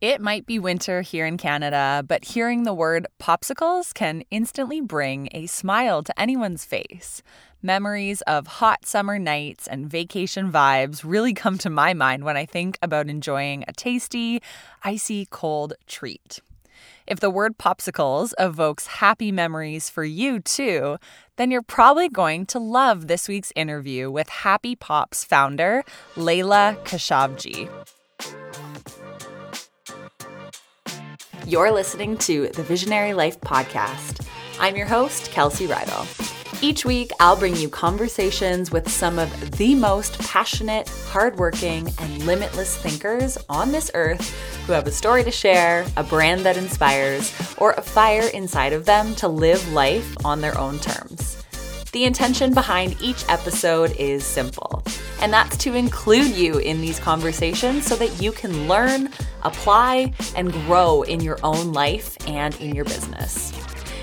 It might be winter here in Canada, but hearing the word popsicles can instantly bring a smile to anyone's face. Memories of hot summer nights and vacation vibes really come to my mind when I think about enjoying a tasty, icy cold treat. If the word popsicles evokes happy memories for you too, then you're probably going to love this week's interview with Happy Pops founder, Layla Khashoggi. You're listening to the Visionary Life Podcast. I'm your host, Kelsey Reidl. Each week, I'll bring you conversations with some of the most passionate, hardworking, and limitless thinkers on this earth who have a story to share, a brand that inspires, or a fire inside of them to live life on their own terms. The intention behind each episode is simple, and that's to include you in these conversations so that you can learn, apply, and grow in your own life and in your business.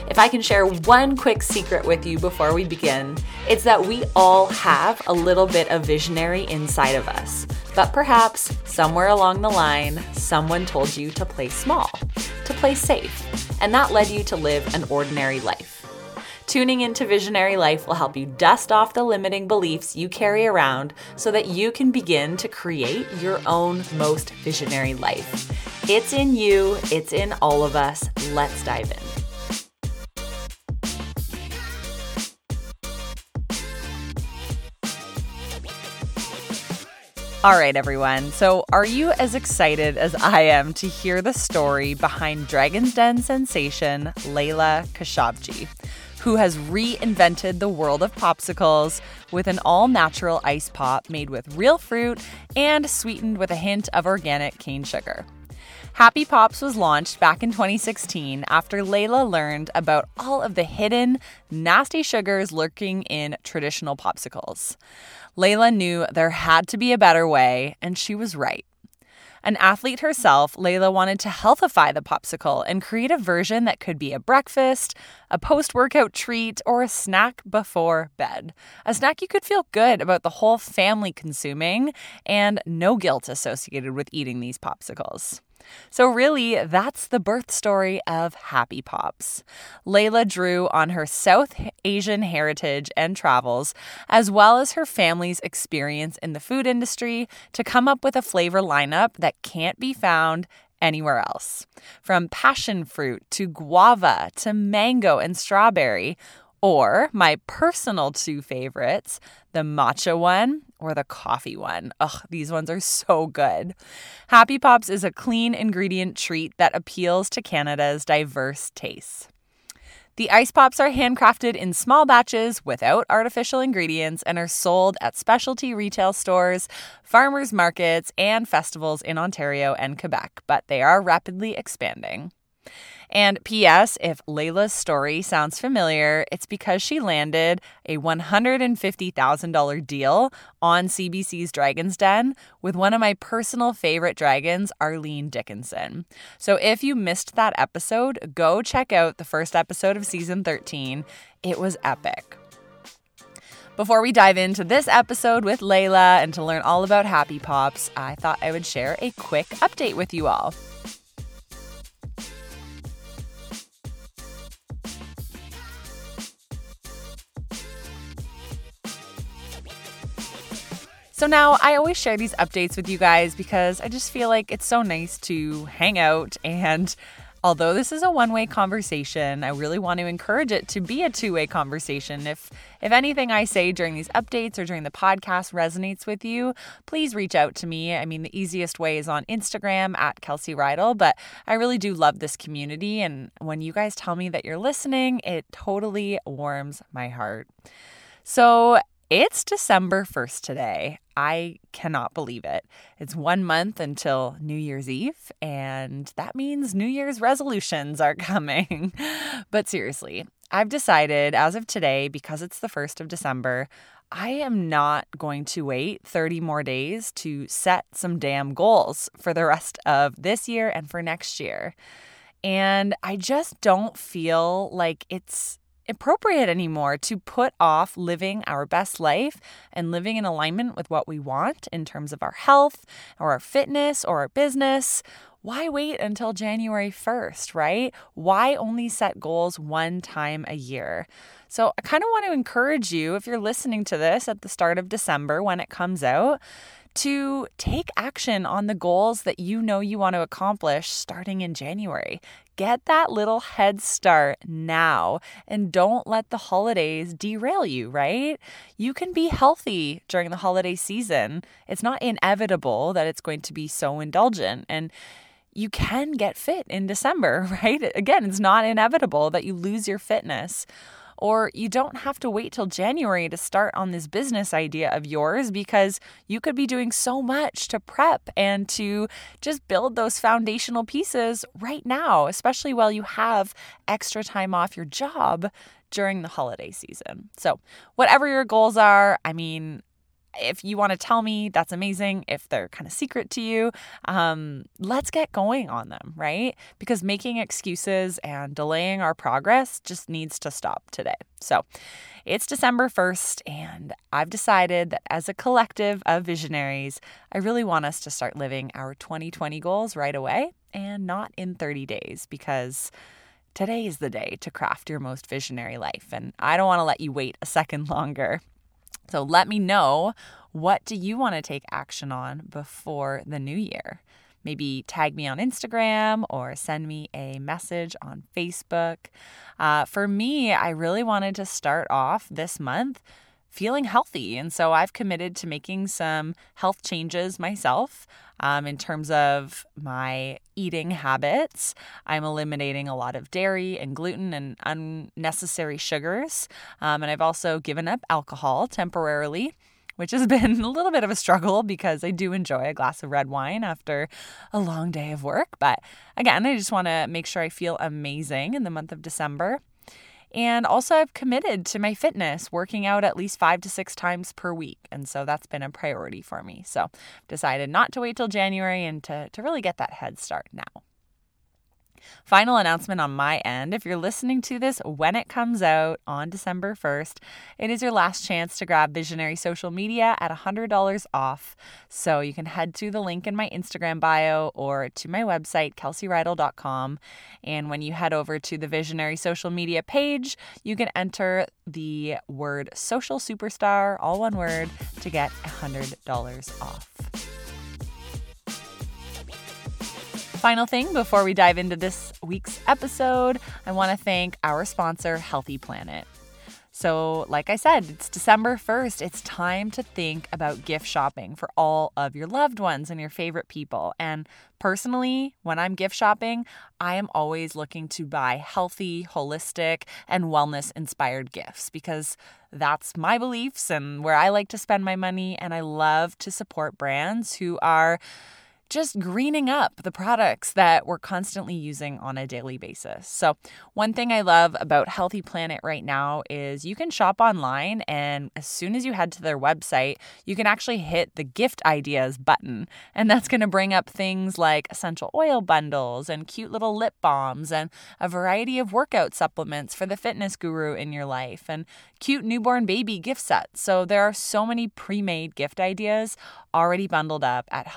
If I can share one quick secret with you before we begin, it's that we all have a little bit of visionary inside of us. But perhaps somewhere along the line, someone told you to play small, to play safe, and that led you to live an ordinary life. Tuning into Visionary Life will help you dust off the limiting beliefs you carry around so that you can begin to create your own most visionary life. It's in you, it's in all of us. Let's dive in. All right, everyone. So, are you as excited as I am to hear the story behind Dragon's Den sensation Layla Khashoggi? Who has reinvented the world of popsicles with an all natural ice pop made with real fruit and sweetened with a hint of organic cane sugar. Happy Pops was launched back in 2016 after Layla learned about all of the hidden, nasty sugars lurking in traditional popsicles. Layla knew there had to be a better way, and she was right. An athlete herself, Layla wanted to healthify the popsicle and create a version that could be a breakfast, a post workout treat, or a snack before bed. A snack you could feel good about the whole family consuming and no guilt associated with eating these popsicles. So, really, that's the birth story of Happy Pops. Layla drew on her South Asian heritage and travels, as well as her family's experience in the food industry, to come up with a flavor lineup that can't be found anywhere else. From passion fruit to guava to mango and strawberry, or my personal two favorites, the matcha one or the coffee one. Ugh, these ones are so good. Happy Pops is a clean ingredient treat that appeals to Canada's diverse tastes. The ice pops are handcrafted in small batches without artificial ingredients and are sold at specialty retail stores, farmers markets, and festivals in Ontario and Quebec, but they are rapidly expanding. And P.S. If Layla's story sounds familiar, it's because she landed a $150,000 deal on CBC's Dragon's Den with one of my personal favorite dragons, Arlene Dickinson. So if you missed that episode, go check out the first episode of season 13. It was epic. Before we dive into this episode with Layla and to learn all about Happy Pops, I thought I would share a quick update with you all. So now I always share these updates with you guys because I just feel like it's so nice to hang out and although this is a one-way conversation, I really want to encourage it to be a two-way conversation. If if anything I say during these updates or during the podcast resonates with you, please reach out to me. I mean, the easiest way is on Instagram at Kelsey Reidl, but I really do love this community and when you guys tell me that you're listening, it totally warms my heart. So, it's December 1st today. I cannot believe it. It's one month until New Year's Eve, and that means New Year's resolutions are coming. but seriously, I've decided as of today, because it's the 1st of December, I am not going to wait 30 more days to set some damn goals for the rest of this year and for next year. And I just don't feel like it's appropriate anymore to put off living our best life and living in alignment with what we want in terms of our health or our fitness or our business why wait until January 1st, right? Why only set goals one time a year? So, I kind of want to encourage you, if you're listening to this at the start of December when it comes out, to take action on the goals that you know you want to accomplish starting in January. Get that little head start now and don't let the holidays derail you, right? You can be healthy during the holiday season. It's not inevitable that it's going to be so indulgent. And you can get fit in December, right? Again, it's not inevitable that you lose your fitness or you don't have to wait till January to start on this business idea of yours because you could be doing so much to prep and to just build those foundational pieces right now, especially while you have extra time off your job during the holiday season. So, whatever your goals are, I mean, if you want to tell me, that's amazing. If they're kind of secret to you, um, let's get going on them, right? Because making excuses and delaying our progress just needs to stop today. So it's December 1st, and I've decided that as a collective of visionaries, I really want us to start living our 2020 goals right away and not in 30 days because today is the day to craft your most visionary life. And I don't want to let you wait a second longer. So let me know what do you want to take action on before the new year? Maybe tag me on Instagram or send me a message on Facebook. Uh, for me, I really wanted to start off this month feeling healthy. And so I've committed to making some health changes myself um, in terms of my eating habits. I'm eliminating a lot of dairy and gluten and unnecessary sugars. Um, and I've also given up alcohol temporarily which has been a little bit of a struggle because I do enjoy a glass of red wine after a long day of work. But again, I just want to make sure I feel amazing in the month of December. And also, I've committed to my fitness, working out at least five to six times per week. And so that's been a priority for me. So decided not to wait till January and to, to really get that head start now. Final announcement on my end if you're listening to this when it comes out on December 1st, it is your last chance to grab Visionary social media at $100 off. So you can head to the link in my Instagram bio or to my website, kelseyreidl.com. And when you head over to the Visionary social media page, you can enter the word social superstar, all one word, to get $100 off. Final thing before we dive into this week's episode, I want to thank our sponsor, Healthy Planet. So, like I said, it's December 1st. It's time to think about gift shopping for all of your loved ones and your favorite people. And personally, when I'm gift shopping, I am always looking to buy healthy, holistic, and wellness inspired gifts because that's my beliefs and where I like to spend my money. And I love to support brands who are just greening up the products that we're constantly using on a daily basis. So, one thing I love about Healthy Planet right now is you can shop online, and as soon as you head to their website, you can actually hit the gift ideas button. And that's going to bring up things like essential oil bundles and cute little lip balms and a variety of workout supplements for the fitness guru in your life and cute newborn baby gift sets. So, there are so many pre made gift ideas already bundled up at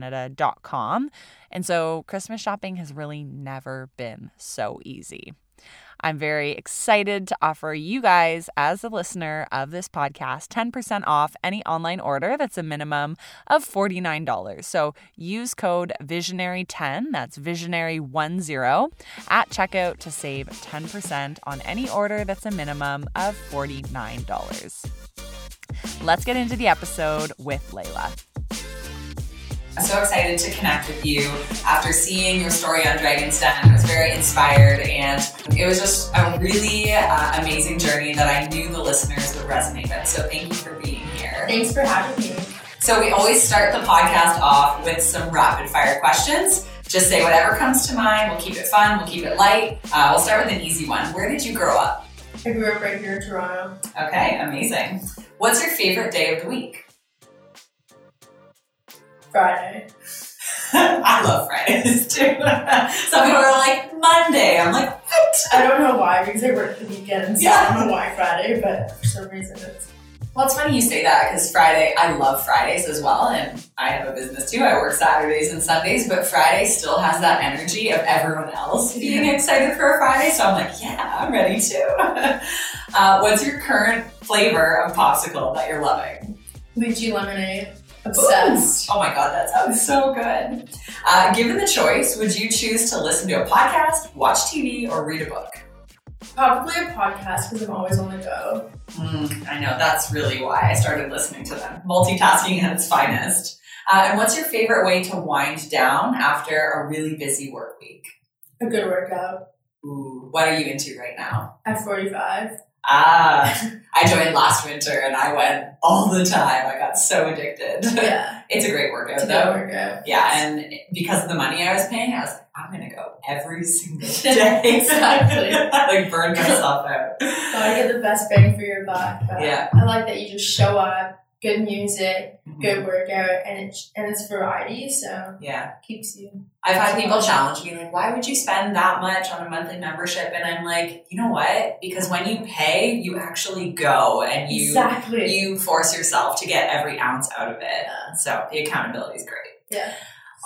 healthyplanetcanada.com. And so Christmas shopping has really never been so easy. I'm very excited to offer you guys, as a listener of this podcast, 10% off any online order that's a minimum of $49. So use code Visionary10, that's Visionary10, at checkout to save 10% on any order that's a minimum of $49. Let's get into the episode with Layla. I'm so excited to connect with you after seeing your story on Dragon's Den. I was very inspired, and it was just a really uh, amazing journey that I knew the listeners would resonate with. So, thank you for being here. Thanks for having me. So, we always start the podcast off with some rapid fire questions. Just say whatever comes to mind. We'll keep it fun, we'll keep it light. Uh, we'll start with an easy one. Where did you grow up? I grew up right here in Toronto. Okay, amazing. What's your favorite day of the week? Friday. I love Fridays too. Some people are like Monday. I'm like, what? I don't know why because I work the weekends. Yeah. I don't know why Friday, but for some reason it's Well, it's funny you say that because Friday, I love Fridays as well. And I have a business too. I work Saturdays and Sundays, but Friday still has that energy of everyone else being excited for a Friday. So I'm like, yeah, I'm ready too. uh, what's your current flavor of popsicle that you're loving? Lychee lemonade. Obsessed. Ooh. Oh my God, that sounds so good. Uh, given the choice, would you choose to listen to a podcast, watch TV, or read a book? Probably a podcast because I'm always on the go. Mm, I know, that's really why I started listening to them. Multitasking at its finest. Uh, and what's your favorite way to wind down after a really busy work week? A good workout. Ooh, what are you into right now? F45. Ah, I joined last winter and I went all the time. I got so addicted. Yeah. it's a great workout It's a though. workout. Yeah, and because of the money I was paying, I was like, I'm gonna go every single day. Exactly. like burn myself out. Gotta get the best bang for your buck. Yeah. I like that you just show up, good music, Mhm. good workout, and it's and it's variety, so Yeah. keeps you. I've had people challenge me like, why would you spend that much on a monthly membership? And I'm like, you know what? Because when you pay, you actually go and you exactly. you force yourself to get every ounce out of it. So the accountability is great. Yeah.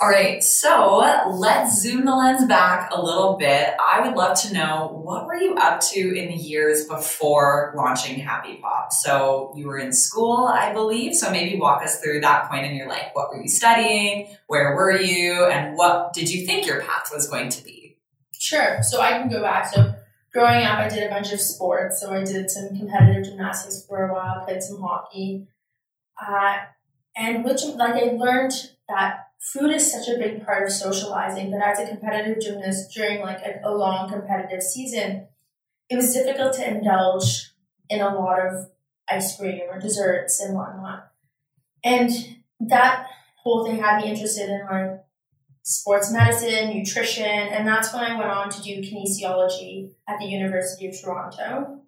All right, so let's zoom the lens back a little bit. I would love to know what were you up to in the years before launching Happy Pop? So you were in school, I believe. So maybe walk us through that point in your life. What were you studying? Where were you? And what did you think your path was going to be? Sure. So I can go back. So growing up, I did a bunch of sports. So I did some competitive gymnastics for a while, played some hockey, uh, and which like I learned that food is such a big part of socializing. But as a competitive gymnast during like a, a long competitive season, it was difficult to indulge in a lot of ice cream or desserts and whatnot. And that whole thing had me interested in like sports medicine, nutrition, and that's when I went on to do kinesiology at the University of Toronto.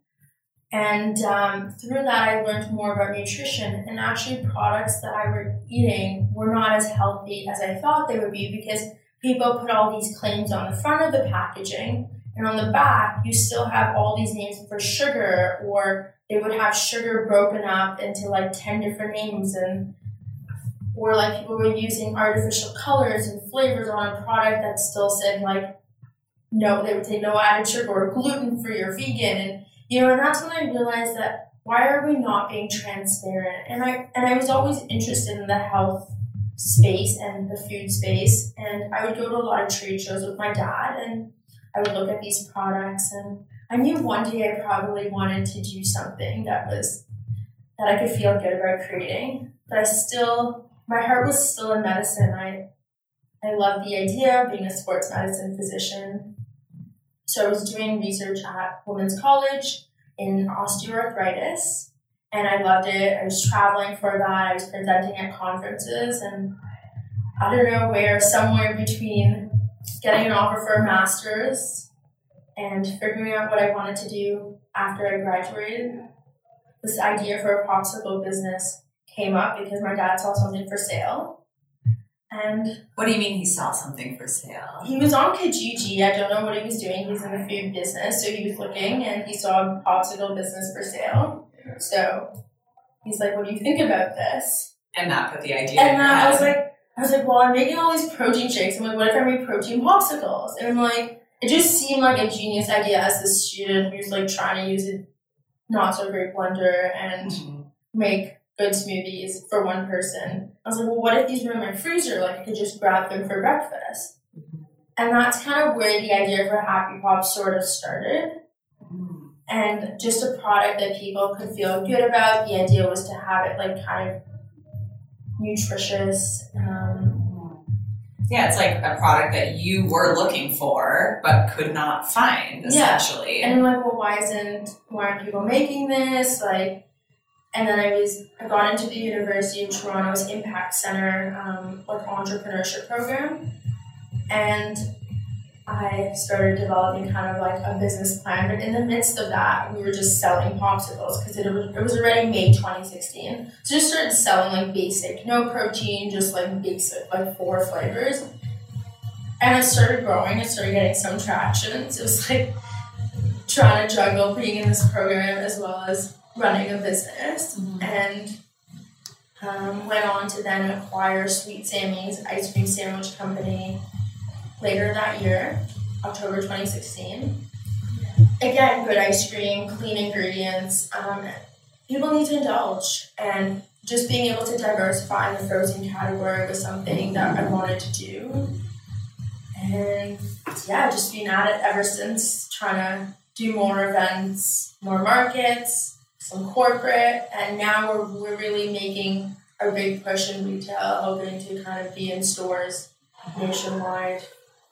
And um, through that, I learned more about nutrition. And actually products that I were eating were not as healthy as I thought they would be because people put all these claims on the front of the packaging and on the back you still have all these names for sugar or they would have sugar broken up into like 10 different names and or like people were using artificial colors and flavors on a product that still said like no they would say no added sugar or gluten free or vegan. And you know and that's when i realized that why are we not being transparent and i and i was always interested in the health space and the food space and i would go to a lot of trade shows with my dad and i would look at these products and i knew one day i probably wanted to do something that was that i could feel good about creating but i still my heart was still in medicine. I I loved the idea of being a sports medicine physician. So I was doing research at Women's College in osteoarthritis, and I loved it. I was traveling for that. I was presenting at conferences, and I don't know where, somewhere between getting an offer for a master's and figuring out what I wanted to do after I graduated, this idea for a popsicle business came up because my dad saw something for sale. And What do you mean he saw something for sale? he was on Kijiji. I don't know what he was doing. He's in the food business. So he was looking and he saw a popsicle business for sale. So he's like, What do you think about this? And that put the idea in And I was like, I was like, well, I'm making all these protein shakes. I'm like, what if I make protein popsicles? And I'm like, it just seemed like a genius idea as the student who's like trying to use a not so great blender and Mhm. make good smoothies for one person. I was like, well, what if these were in my freezer? Like, I could just grab them for breakfast. And that's kind of where the idea for Happy Pop sort of started. And just a product that people could feel good about. The idea was to have it like kind of nutritious. Um, Yeah, it's like a product that you were looking for but could not find, Yeah. and I'm like, well, why isn't why aren't people making this? Like, and then I was I got into the University of Toronto's Impact Center um, like entrepreneurship program, and I started developing kind of like a business plan. But in the midst of that, we were just selling popsicles because it was it was already May 2016. So just started selling like basic, no protein, just like basic like four flavors. And it started growing. It started getting some traction. So it was like trying to juggle being in this program as well as running a business Mhm. and um, went on to then acquire Sweet Sammy's ice cream sandwich company later that year, October 2016. Again, good ice cream, clean ingredients. Um, people need to indulge, and just being able to diversify in the frozen category was something that I wanted to do. And yeah, just been at it ever since, trying to do more events, more markets, some corporate, and now we're, we're really making a big push in retail, hoping to kind of be in stores nationwide.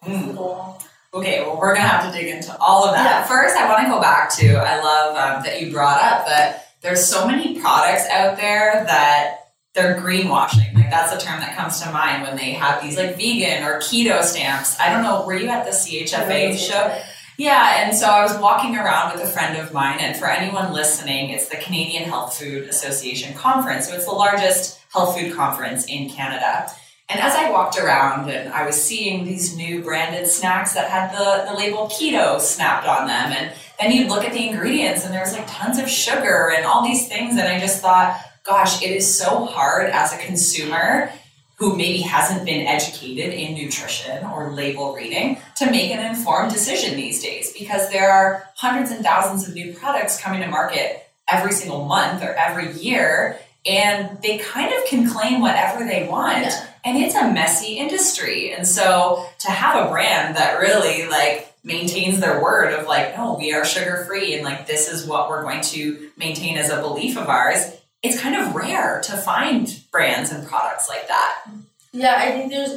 Mm. Okay, well, we're gonna have to dig into all of that. Yeah. First, I want to go back to I love um, that you brought up that there's so many products out there that they're greenwashing. Like that's the term that comes to mind when they have these like vegan or keto stamps. I don't know. Were you at the CHFA show? Yeah, and so I was walking around with a friend of mine, and for anyone listening, it's the Canadian Health Food Association conference. So it's the largest health food conference in Canada. And as I walked around and I was seeing these new branded snacks that had the, the label keto snapped on them, and then you'd look at the ingredients and there was like tons of sugar and all these things, and I just thought, gosh, it is so hard as a consumer who maybe hasn't been educated in nutrition or label reading to make an informed decision these days. Because there are hundreds and thousands of new products coming to market every single month or every year and they kind of can claim whatever they want. Yeah. and it's a messy industry. And so to have a brand that really like maintains their word of like no we are sugar free and like this is what we're going to maintain as a belief of ours it's kind of rare to find brands and products like that Yeah, I think there's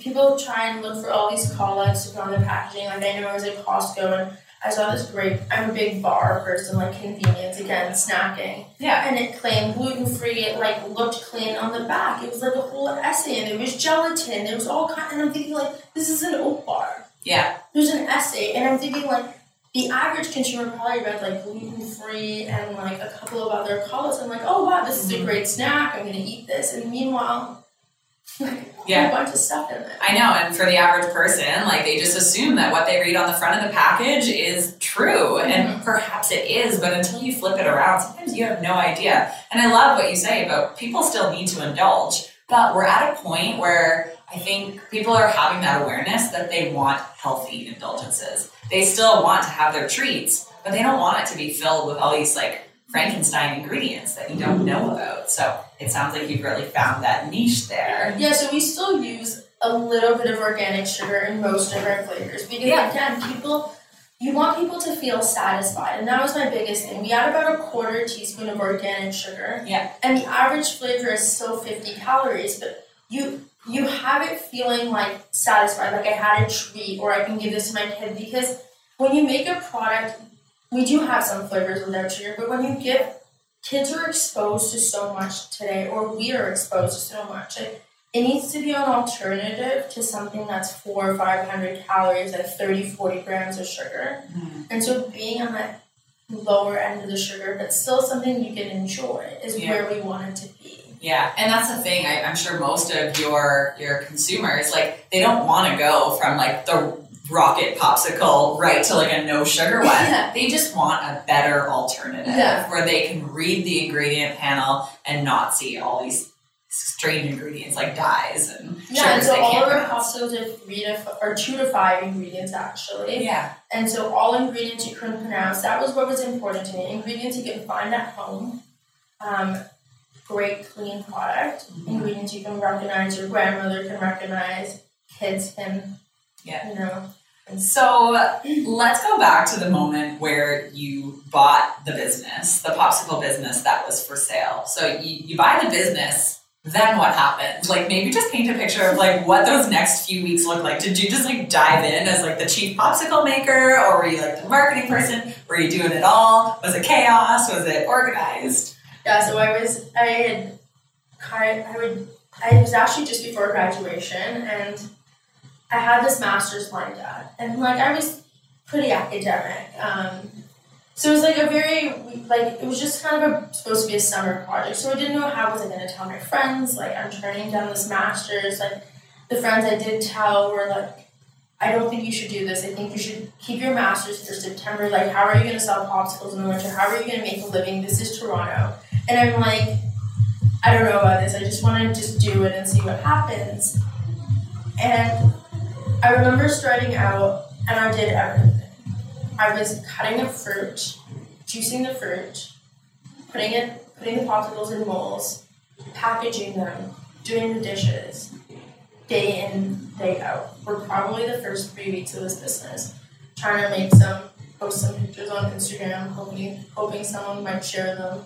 people try and look for all these call outs to put on the packaging. Like I know I was at Costco and I saw this great I'm a big bar person, like convenience again, snacking. yeah And it claimed gluten free, it like looked clean on the back. It was like a whole essay and there was gelatin, there was all kind and I'm thinking like this is an oat bar. yeah There's an essay and I'm thinking like the average consumer probably read like gluten free and like a couple of other colors. I'm like, oh wow, this is a mm-hmm. great snack. I'm gonna eat this. And meanwhile, like a Yeah. whole bunch of stuff in it. I know, and for the average person, like they just assume that what they read on the front of the package is true, and mm-hmm. perhaps it is, but until you flip it around, sometimes you have no idea. And I love what you say about people still need to indulge, but we're at a point where I think people are having that awareness that they want healthy indulgences. They still want to have their treats, but they don't want it to be filled with all these like Frankenstein ingredients that you don't know about. So it sounds like you've really found that niche there. Yeah, so we still use a little bit of organic sugar in most of our flavors because Yeah. again, people you want people to feel satisfied, and that was my biggest thing. We add about a quarter teaspoon of organic sugar. Yeah. And the average flavor is still 50 calories, but you you have it feeling like satisfied, like I had a treat, or I can give this to my kid because when you make a product, we do have some flavors without sugar, but when you give kids are exposed to so much today, or we are exposed to so much. Like, it needs to be an alternative to something that's four or five hundred calories at 30, 40 grams of sugar. Mhm. And so being on that lower end of the sugar, but still something you can enjoy is Yeah. where we want it to be. Yeah, and that's the thing. I, I'm sure most of your your consumers like they don't want to go from like the rocket popsicle right to like a no sugar one. Yeah. They just want a better alternative Yeah. where they can read the ingredient panel and not see all these strange ingredients like dyes and Yeah, and so all of our pastas are three to f- or two to five ingredients actually. Yeah, And so all ingredients you couldn't pronounce. That was what was important to me. Ingredients you can find at home. Um, great clean product. Mhm. Ingredients you can recognize, your grandmother can recognize, kids can Yeah. you know. So let's go back to the moment where you bought the business, the popsicle business that was for sale. So you, you buy the business, then what happened? Like maybe just paint a picture of like what those next few weeks look like. Did you just like dive in as like the chief popsicle maker or were you like the marketing person? Were you doing it all? Was it chaos? Was it organized? Yeah, so I was I had kind I would I was actually just before graduation and I had this master's lined up and like I was pretty academic. Um, so it was like a very like it was just kind of a, supposed to be a summer project. So I didn't know how I was I gonna tell my friends like I'm turning down this master's. Like the friends I did tell were like I don't think you should do this. I think you should keep your masters for September. Like, how are you going to sell popsicles in the winter? How are you going to make a living? This is Toronto. And I'm like, I don't know about this. I just want to just do it and see what happens. And I remember starting out, and I did everything. I was cutting the fruit, juicing the fruit, putting it, putting the popsicles in molds, packaging them, doing the dishes, day in, day out. We're probably the first three weeks of this business, trying to make some, post some pictures on Instagram, hoping hoping someone might share them,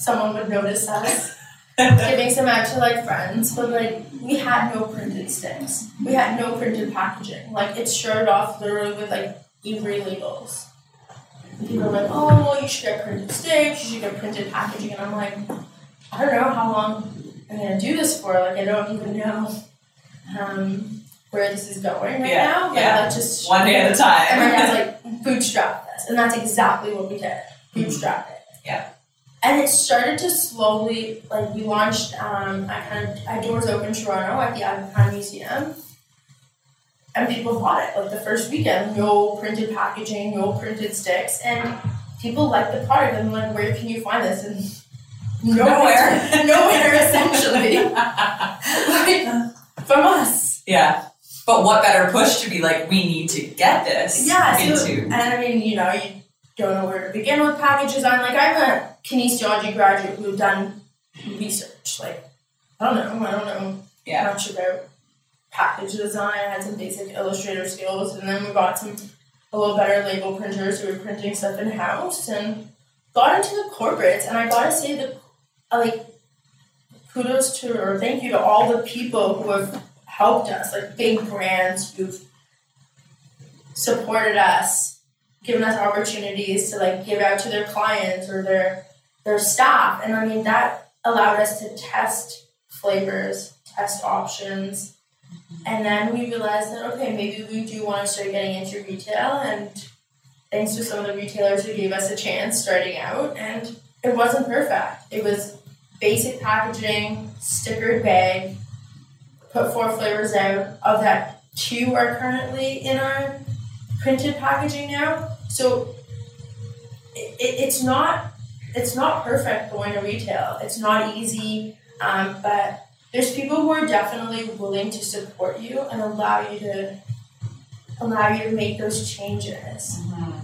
someone would notice us. giving some out to like friends, but like we had no printed sticks. We had no printed packaging. Like it started off literally with like Avery labels. And people are like, oh, well, you should get printed sticks, you should get printed packaging, and I'm like, I don't know how long I'm gonna do this for. Like I don't even know um, where this is going right Yeah, now. But yeah. let's just One day at a time. and my dad's like, bootstrap this. And that's exactly what we did. Bootstrap it. Yeah. And it started to slowly, like, we launched, um, of, I Doors Open Toronto at the Aga Khan Museum. And people bought it. Like, the first weekend, no printed packaging, no printed sticks. And people liked the product. And like, where can you find this? And Nowhere. nowhere, essentially. like, from us. yeah. But what better push to be like, we need to get this Yeah, so, into. and I mean, you know, you don't know where to begin with package design. Like, I'm a kinesiology graduate who've done research. Like, I don't know, I don't know Yeah. much about package design. I had some basic Illustrator skills, and then we got some a little better label printers who were printing stuff in house, and got into the corporates. And I gotta say that, uh, like, kudos to or thank you to all the people who have helped us, like big brands who've supported us, given us opportunities to like give out to their clients or their their staff. And I mean that allowed us to test flavors, test options. And then we realized that okay, maybe we do want to start getting into retail and thanks to some of the retailers who gave us a chance starting out and it wasn't perfect. It was basic packaging, stickered bag, put four flavors out. Of that, two are currently in our printed packaging now. So it, it, it's not it's not perfect going to retail. It's not easy, um, but there's people who are definitely willing to support you and allow you to allow you to make those changes. Mhm.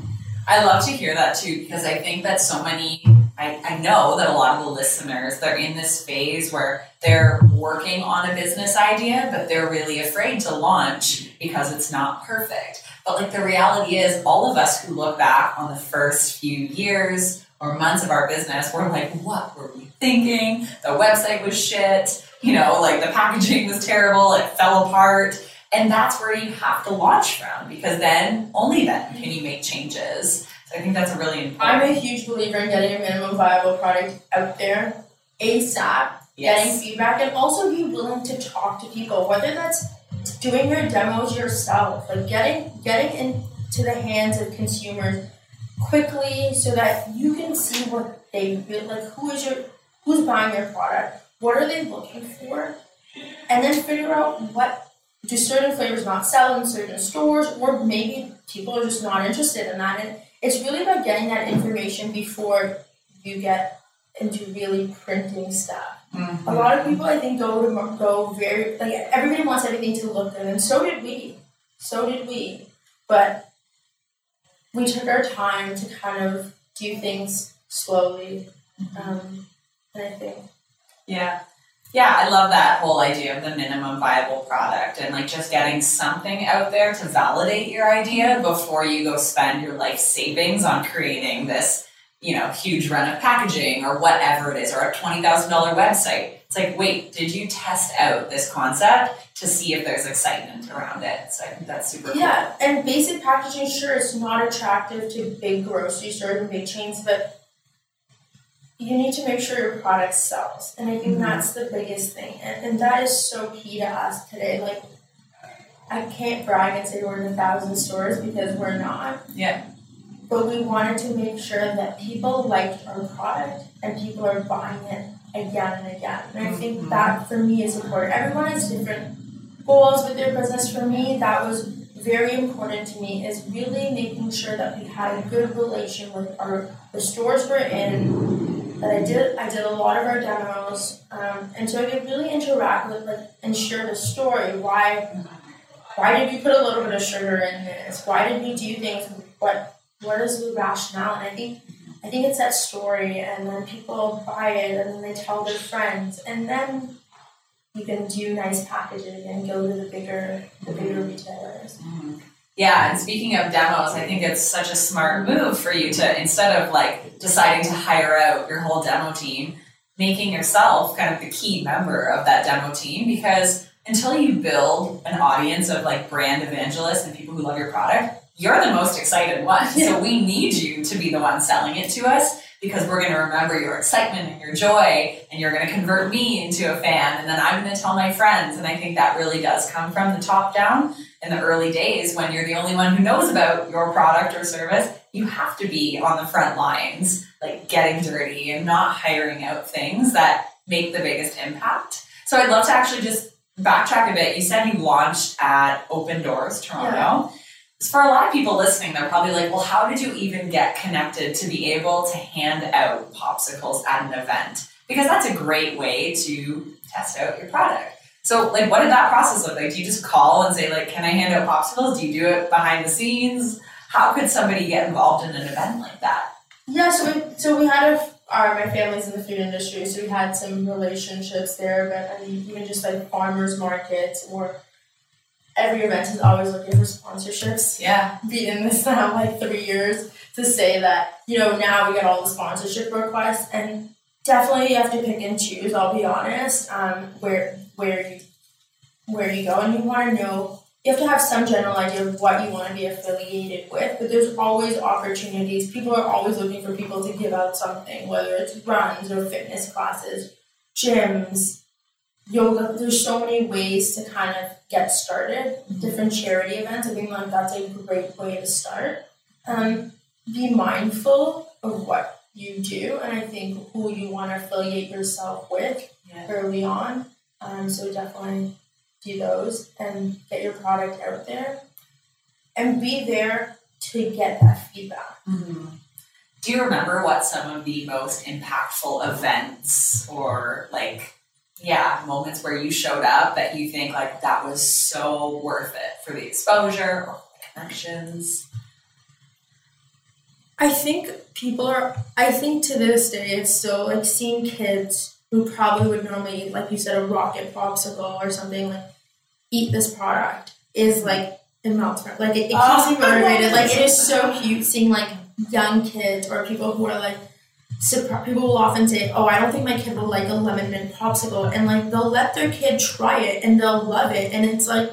I love to hear that too because I think that so many, I, I know that a lot of the listeners, they're in this phase where they're working on a business idea, but they're really afraid to launch because it's not perfect. But like the reality is, all of us who look back on the first few years or months of our business, we're like, what were we thinking? The website was shit, you know, like the packaging was terrible, it fell apart. And that's where you have to launch from because then, only then, can you make changes. So I think that's a really important. I'm a huge believer in getting a minimum viable product out there ASAP, yes. getting feedback, and also be willing to talk to people, whether that's doing your demos yourself, like getting getting into the hands of consumers quickly so that you can see what they like who is your who's buying your product, what are they looking for, and then figure out what do certain flavors not sell in certain stores, or maybe people are just not interested in that. And it's really about getting that information before you get into really printing stuff. Mhm. A lot of people, I think, go to go very like everybody wants everything to look good, and so did we. So did we, but we took our time to kind of do things slowly, um, and I think Yeah. Yeah, I love that whole idea of the minimum viable product and like just getting something out there to validate your idea before you go spend your life savings on creating this, you know, huge run of packaging or whatever it is, or a $20,000 website. It's like, wait, did you test out this concept to see if there's excitement around it? So I think that's super cool. Yeah, and basic packaging, sure, it's not attractive to big grocery stores and big chains, but you need to make sure your product sells. And I think Mhm. that's the biggest thing. And, and that is so key to us today. Like, I can't brag and say we're in a thousand stores because we're not. Yeah. But we wanted to make sure that people liked our product and people are buying it again and again. And I think Mhm. that for me is important. Everyone has different goals with their business. For me, that was very important to me is really making sure that we had a good relation with our the stores we're in. That I did I did a lot of our demos, um, and so I could really interact with like and share the story. Why why did we put a little bit of sugar in this? Why did we do things? What what is the rationale? And I think I think it's that story, and then people buy it, and then they tell their friends, and then you can do nice packaging and go to the bigger the bigger retailers. Mm. Yeah, and speaking of demos, I think it's such a smart move for you to instead of like deciding to hire out your whole demo team, making yourself kind of the key member of that demo team because until you build an audience of like brand evangelists and people who love your product, you're the most excited one. So we need you to be the one selling it to us because we're going to remember your excitement and your joy and you're going to convert me into a fan. And then I'm going to tell my friends. And I think that really does come from the top down in the early days when you're the only one who knows about your product or service you have to be on the front lines like getting dirty and not hiring out things that make the biggest impact. So I'd love to actually just backtrack a bit. You said you launched at Open Doors Toronto. Yeah for a lot of people listening, they're probably like, well, how did you even get connected to be able to hand out popsicles at an event? Because that's a great way to test out your product. So, like, what did that process look like? Do you just call and say, like, can I hand out popsicles? Do you do it behind the scenes? How could somebody get involved in an event like that? Yeah, so we, so we had a, our, my family's in the food industry, so we had some relationships there, but I mean, even just like farmers markets or every event is always looking for sponsorships. Yeah. Being in this now like three years to say that, you know, now we get all the sponsorship requests and definitely you have to pick and choose, I'll be honest, um, where where you where you go and you wanna know you have to have some general idea of what you want to be affiliated with, but there's always opportunities. People are always looking for people to give out something, whether it's runs or fitness classes, gyms, yoga. There's so many ways to kind of get started. Different charity events. I think like that's a great way to start. Um, be mindful of what you do, and I think who you want to affiliate yourself with yeah. early on. Um, so definitely do those and get your product out there, and be there to get that feedback. Mm-hmm. Do you remember what some of the most impactful events or like yeah, moments where you showed up that you think like that was so worth it for the exposure or the connections? I think people are, I think to this day, it's still like seeing kids who probably would normally, like you said, a rocket popsicle or something, like eat this product is like, it melts my, like it, it keeps oh, me motivated. Like it is so cute seeing like young kids or people who are like people will often say, "Oh, I don't think my kid will like a lemon mint popsicle," and like they'll let their kid try it and they'll love it, and it's like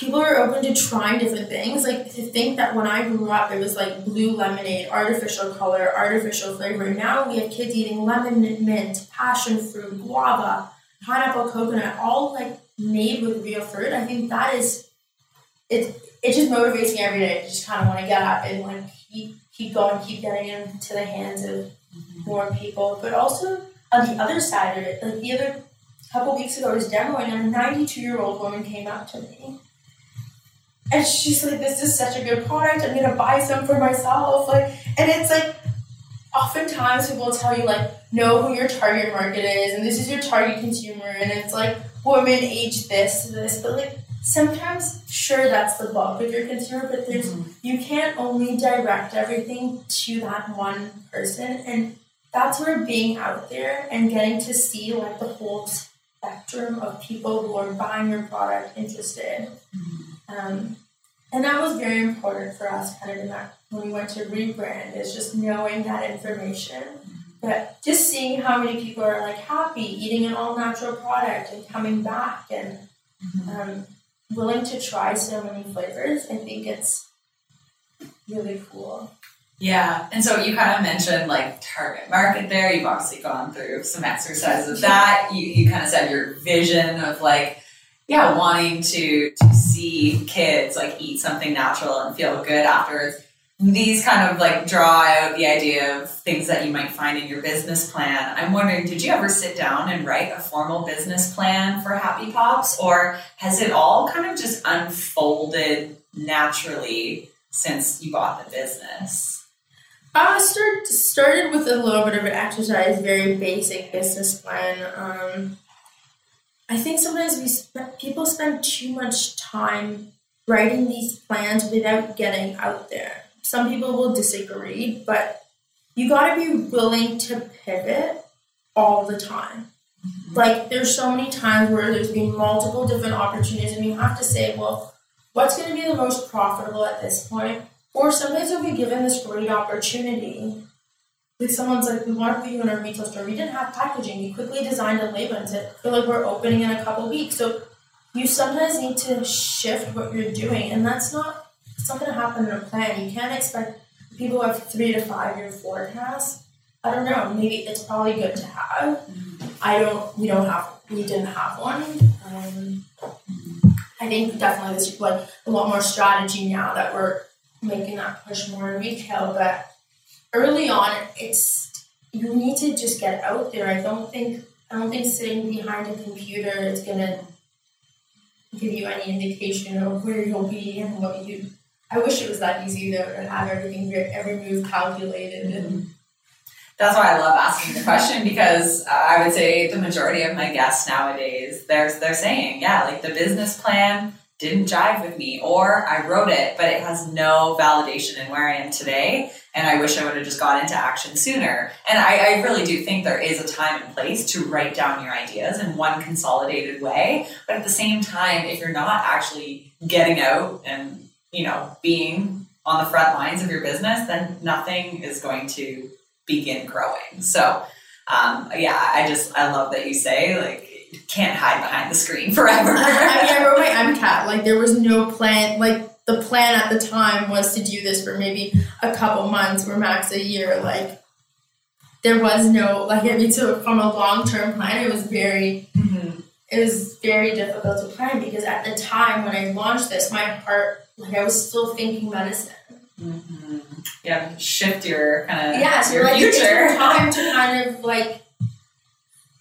people are open to trying different things. Like to think that when I grew up, it was like blue lemonade, artificial color, artificial flavor. Now we have kids eating lemon mint, passion fruit, guava, pineapple, coconut, all like made with real fruit. I think that is it. It just motivates me every day. I just kind of want to get up and like eat keep going, keep getting into the hands of mm-hmm. more people. But also on the other side of it, like the other couple weeks ago, I was demoing, and a 92 year old woman came up to me. And she's like, "This is such a good product. I'm gonna buy some for myself." Like, and it's like, oftentimes people will tell you like, know who your target market is, and this is your target consumer, and it's like women age this, this, but like sometimes sure that's the bulk of your consumer but there's mm-hmm. you can't only direct everything to that one person and that's where being out there and getting to see like the whole spectrum of people who are buying your product interested mm-hmm. um, and that was very important for us kind of in that when we went to rebrand is just knowing that information mm-hmm. but just seeing how many people are like happy eating an all natural product and coming back and mm-hmm. um, willing to try so many flavors. I think it's really cool. Yeah, and so you kind of mentioned like target market there. You've obviously gone through some exercises of that. You you kind of said your vision of like yeah, wanting to to see kids like eat something natural and feel good afterwards. These kind of like draw out the idea of things that you might find in your business plan. I'm wondering, did you ever sit down and write a formal business plan for Happy Pops, or has it all kind of just unfolded naturally since you bought the business? I start, started with a little bit of an exercise, very basic business plan. Um, I think sometimes we sp- people spend too much time writing these plans without getting out there some people will disagree, but you got to be willing to pivot all the time. Mm-hmm. Like, there's so many times where there's been multiple different opportunities, and you have to say, well, what's going to be the most profitable at this point? Or sometimes you'll be given this great opportunity. Like someone's like, we want to put you in a retail store. We didn't have packaging. We quickly designed a label and said, feel like we're opening in a couple weeks. So you sometimes need to shift what you're doing, and that's not it's not going to happen in a plan. You can't expect people who have three to five year forecasts. I don't know. Maybe it's probably good to have. Mm-hmm. I don't. We don't have. We didn't have one. Um, I think definitely there's like a lot more strategy now that we're making that push more in retail. But early on, it's you need to just get out there. I don't think I don't think sitting behind a computer is gonna give you any indication of where you'll be and what you I wish it was that easy to have everything, every move calculated. And that's why I love asking the question because uh, I would say the majority of my guests nowadays, they're they're saying, yeah, like the business plan didn't jive with me, or I wrote it, but it has no validation in where I am today. And I wish I would have just got into action sooner. And I, I, really do think there is a time and place to write down your ideas in one consolidated way. But at the same time, if you're not actually getting out and you know, being on the front lines of your business, then nothing is going to begin growing. So, um, yeah, I just I love that you say like you can't hide behind the screen forever. I mean, I wrote my MCAT. Like there was no plan. Like the plan at the time was to do this for maybe a couple months or max a year. Like there was no like I mean, so from a long term plan, it was very. Mm-hmm. It was very difficult to plan because at the time when I launched this, my heart like I was still thinking medicine. Mm-hmm. Yeah, shift your kind of yeah, so your like future. time to kind of like.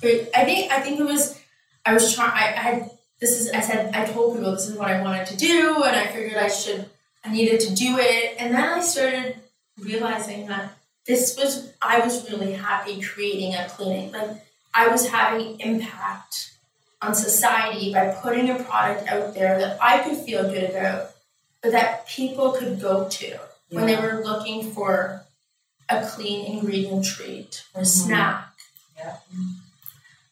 I think I think it was I was trying. I, I had this is I said I told people this is what I wanted to do, and I figured I should I needed to do it, and then I started realizing that this was I was really happy creating a clinic. Like I was having impact on society by putting a product out there that I could feel good about but that people could go to yeah. when they were looking for a clean ingredient treat or mm-hmm. snack. Yeah.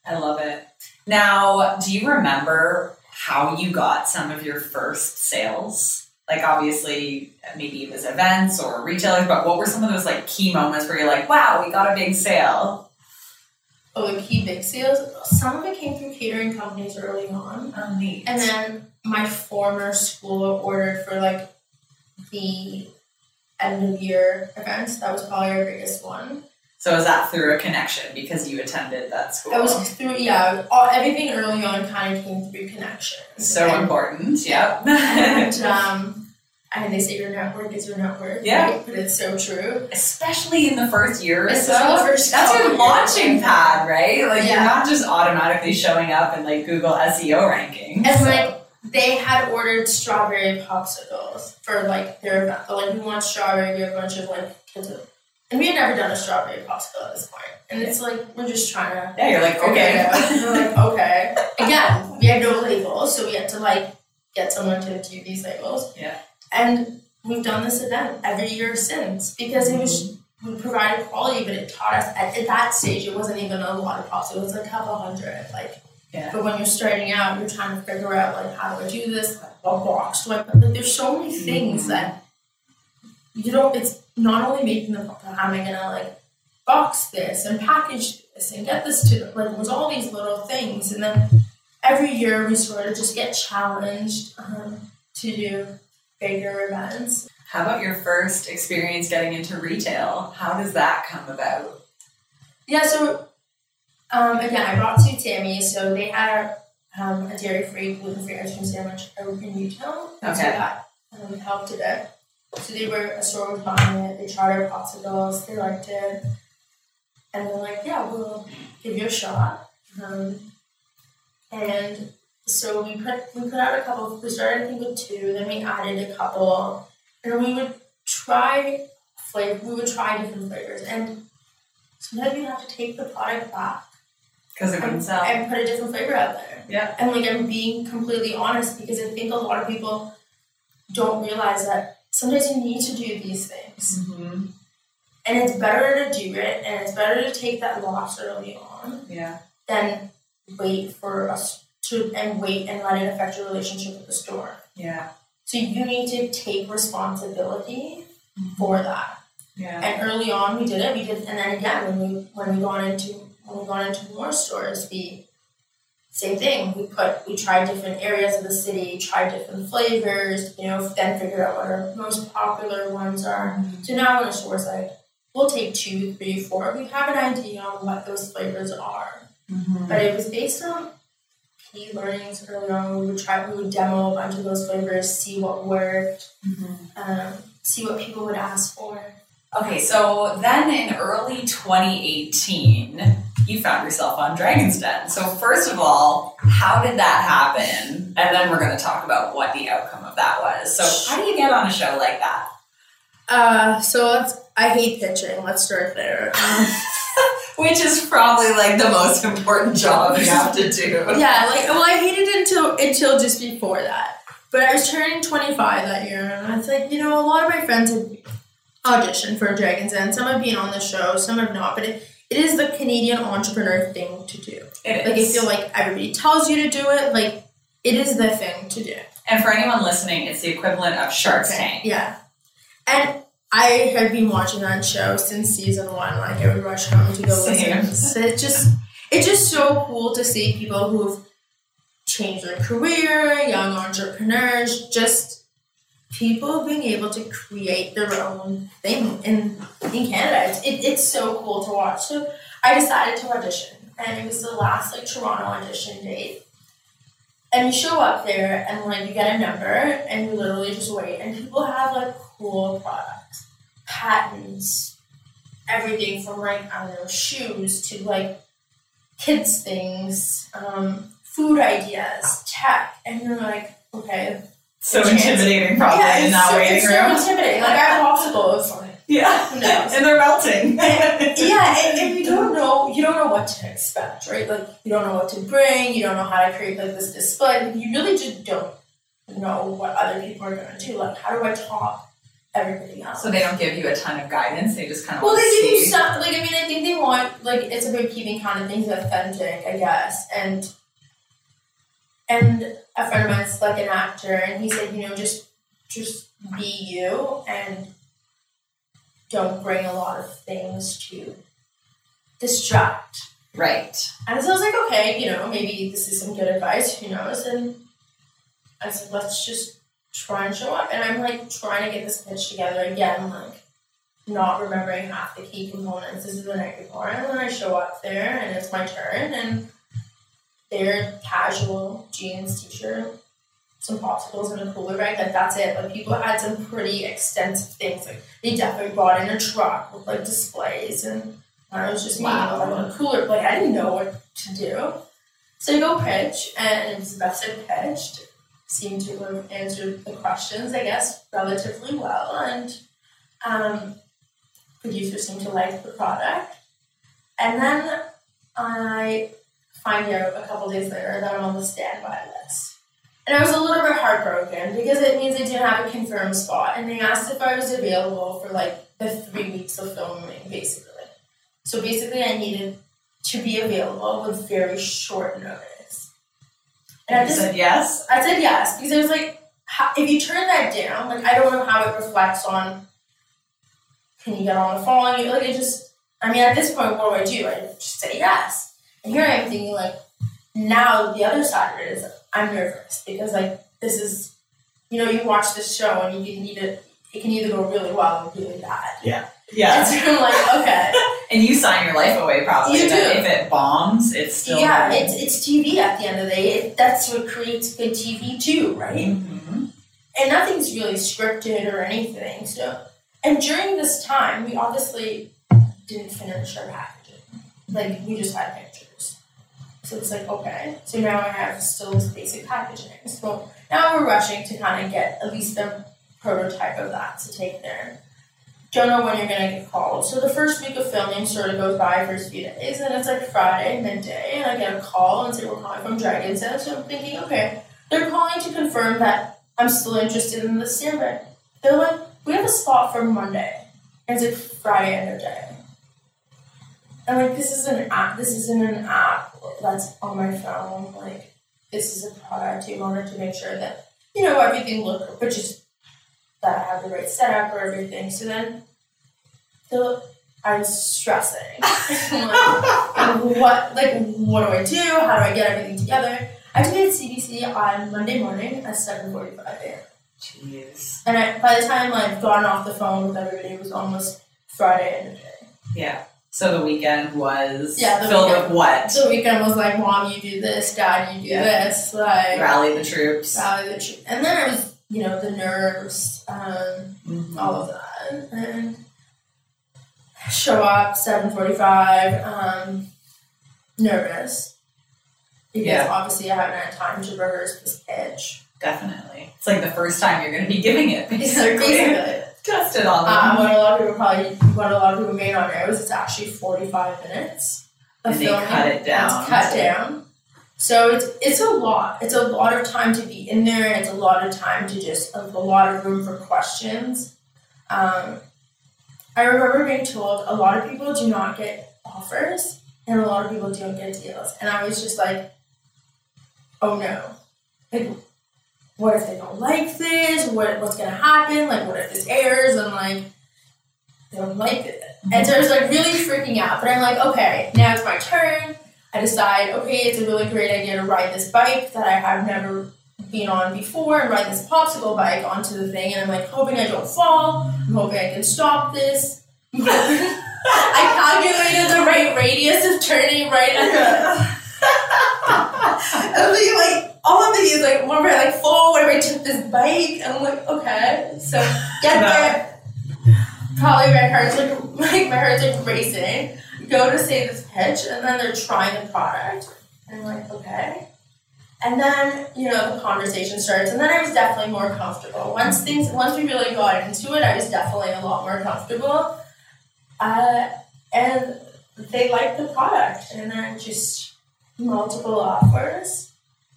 I love it. Now, do you remember how you got some of your first sales? Like obviously maybe it was events or retailers, but what were some of those like key moments where you're like, wow, we got a big sale? Oh, the key big sales. Some of it came through catering companies early on. Oh, neat. And then my former school ordered for like the end of year events. That was probably our biggest one. So was that through a connection because you attended that school? It was through yeah. All, everything early on kind of came through connections. So and, important. Yep. and um, I mean, they say your network is your network. Yeah. Right? But it's so true. Especially in the first year or so. First That's your launching pad, right? Like yeah. you're not just automatically showing up in like Google SEO rankings. And so. like they had ordered strawberry popsicles for like their event. like, we want strawberry. We have a bunch of like kids. And we had never done a strawberry popsicle at this point. And it's like, we're just trying to. Yeah, you're like, okay. We're like, okay. Again, we had no labels, so we had to like get someone to do these labels. Yeah. And we've done this event every year since because it was we provided quality, but it taught us at, at that stage it wasn't even a lot of popsicles. It was like a couple hundred. Like yeah. But when you're starting out, you're trying to figure out like how do I do this? Like, what box do I put? Like, there's so many things mm-hmm. that you don't. It's not only making the how am I gonna like box this and package this and get this to like there's all these little things, and then every year we sort of just get challenged um, to do bigger events. How about your first experience getting into retail? How does that come about? Yeah, so um, again, I brought to Tammy, so they had um, a dairy free, gluten free ice cream sandwich in retail. Okay. So that um, helped a bit. So they were a store was buying it. They tried our popsicles. They liked it, and they're like, "Yeah, we'll give you a shot." Um, and so we put we put out a couple. We started I think with two. Then we added a couple, and we would try flavor. We would try different flavors, and sometimes you have to take the product back Because it wouldn't sell. and put a different flavor out there. Yeah. And like I'm being completely honest because I think a lot of people don't realize that sometimes you need to do these things. Mm-hmm. And it's better to do it and it's better to take that loss early on Yeah. than wait for us to and wait and let it affect your relationship with the store. Yeah. So you need to take responsibility for that. Yeah. And early on we did it, we did and then again when we when we gone into when we gone into more stores we same thing. We put we tried different areas of the city, tried different flavors, you know, then figure out what our most popular ones are. So now when a store like, we'll take two, three, four, we have an idea on what those flavors are. Mm-hmm. But it was based on key learnings early on. We would try, we would demo a bunch of those flavors, see what worked, Mm-hmm. um, see what people would ask for. Okay, so then in early 2018, you found yourself on Dragon's Den. So first of all, how did that happen? And then we're going to talk about what the outcome of that was. So how do you get on a show like that? Uh, so let's. I hate pitching. Let's start there. Um, Which is probably like the most important job you have to do. yeah, like well, I hated it until until just before that. But I was turning twenty five that year, and I was like, you know, a lot of my friends have auditioned for Dragons Den. Some have been on the show, some have not. But it, it is the Canadian entrepreneur thing to do. It Like I feel like everybody tells you to do it. Like it is the thing to do. and for anyone listening, it's the equivalent of Shark Tank. Yeah. And I have been watching that show since season one. Like I would rush home to go Same. listen. It just it's just so cool to see people who've changed their career, young entrepreneurs, just people being able to create their own thing in in Canada. It's, it, it's so cool to watch. So I decided to audition, and it was the last like Toronto audition date. And you show up there, and like you get a number, and you literally just wait, and people have like cool products, patents, everything from like I don't know shoes to like kids things, um, food ideas, tech, and you're like, okay, So Chance. intimidating, probably, yeah, in that so, waiting it's room. so intimidating. Like I have popsicles. Yeah. Who knows? and they're melting. yeah, and, and you don't know you don't know what to expect, right? Like you don't know what to bring, you don't know how to create like this display. You really just don't know what other people are gonna do. Like how do I talk everybody else? So they don't give you a ton of guidance. They just kind of well, they give you some. Like I mean, I think they want like it's about keeping kind of things authentic, I guess. And and a friend of mine's like an actor, and he said, you know, just just be you and don't bring a lot of things to distract. Right. And so I was like, okay, you know, maybe this is some good advice. Who knows? And I said, let's just try and show up. And I'm like trying to get this pitch together again, like not remembering half the key components. This is the night before, and then I show up there, and it's my turn, and they're casual jeans, t-shirt, some popsicles, and a cooler bag. Like that's it. Like people had some pretty extensive things. Like they definitely brought in a truck with like displays and. I was just Wow. wow. like a cooler. Like I didn't know what to do, so I go pitch, and it was the best I pitched. Seemed to have answered the questions, I guess, relatively well, and um, producers seemed to like the product. And then I find out a couple days later that I'm on the standby list. And I was a little bit heartbroken because it means I didn't have a confirmed spot. And they asked if I was available for like the three weeks of filming, basically. So basically, I needed to be available with very short notice. And And at you said yes. I said yes because I was like, how, if you turn that down, like I don't know how it reflects on. Can you get on the phone? You like it just. I mean, at this point, what do I do? I just say yes. And here I am thinking like, now the other side of it is I'm nervous because like this is, you know, you watch this show and you can either it can either go really well or really bad. Yeah. And so I'm like, okay. And you sign your life away probably. You do. If it bombs, it's still yeah, it's it's TV at the end of the day. It, that's what creates good TV too, right? Mhm. and nothing's really scripted or anything. So, and during this time, we obviously didn't finish our packaging. Like we just had pictures. So it's like okay. So now I have still this basic packaging. So now we're rushing to kind of get at least a prototype of that to take there. Don't know when you're gonna get called. So the first week of filming sort of goes by, first few days, and it's like Friday midday, and I get a call and say we're calling from Dragon's Den. So I'm thinking, okay, they're calling to confirm that I'm still interested in the standard. They're like, we have a spot for Monday. And it's like Friday end of day. And like this is an app this isn't an app that's on my phone. Like this is a product in order to make sure that, you know, everything look but just that I have the right setup or everything. So then the I'm stressing. like, what like what do I do? How do I get everything together? I have to be at CBC on Monday morning at seven forty five AM. Jeez. And I, by the time I'd gotten off the phone with everybody, it was almost Friday end of day. Yeah. So the weekend was Yeah, filled weekend. with what? So the weekend was like, Mom, you do this, Dad, you do Yeah. this, like Rally the troops. rally the troops. and then it was, you know, the nerves, um, Mhm. all of that. And show up, seven forty five, um, nervous. Because Yeah. obviously I haven't had time to rehearse this pitch. Definitely. It's like the first time you're going to be giving it, basically. Basically. Test it them. Um, what a lot of people probably, what a lot of people may not know is it's actually 45 minutes of And they filming. cut it down. It's cut down. So it's it's a lot. It's a lot of time to be in there, and it's a lot of time to just a, a lot of room for questions. Um, I remember being told a lot of people do not get offers, and a lot of people don't get deals, and I was just like, oh no, like what if they don't like this? What what's gonna happen? Like what if this airs and like they don't like it? And so I was like really freaking out. But I'm like, okay, now it's my turn. I decide, okay, it's a really great idea to ride this bike that I have never been on before and ride this popsicle bike onto the thing. And I'm like hoping I don't fall. I'm hoping I can stop this. I calculated the right radius of turning right at the I was like all of these like if I like fall, if I took this bike? And I'm like, okay. So get there. Probably my heart's like like my heart's like racing. Go to say this pitch and then they're trying the product. And I'm like, okay. And then, you know, the conversation starts and then I was definitely more comfortable. Once things once we really got into it, I was definitely a lot more comfortable. Uh, and they liked the product and then just multiple offers.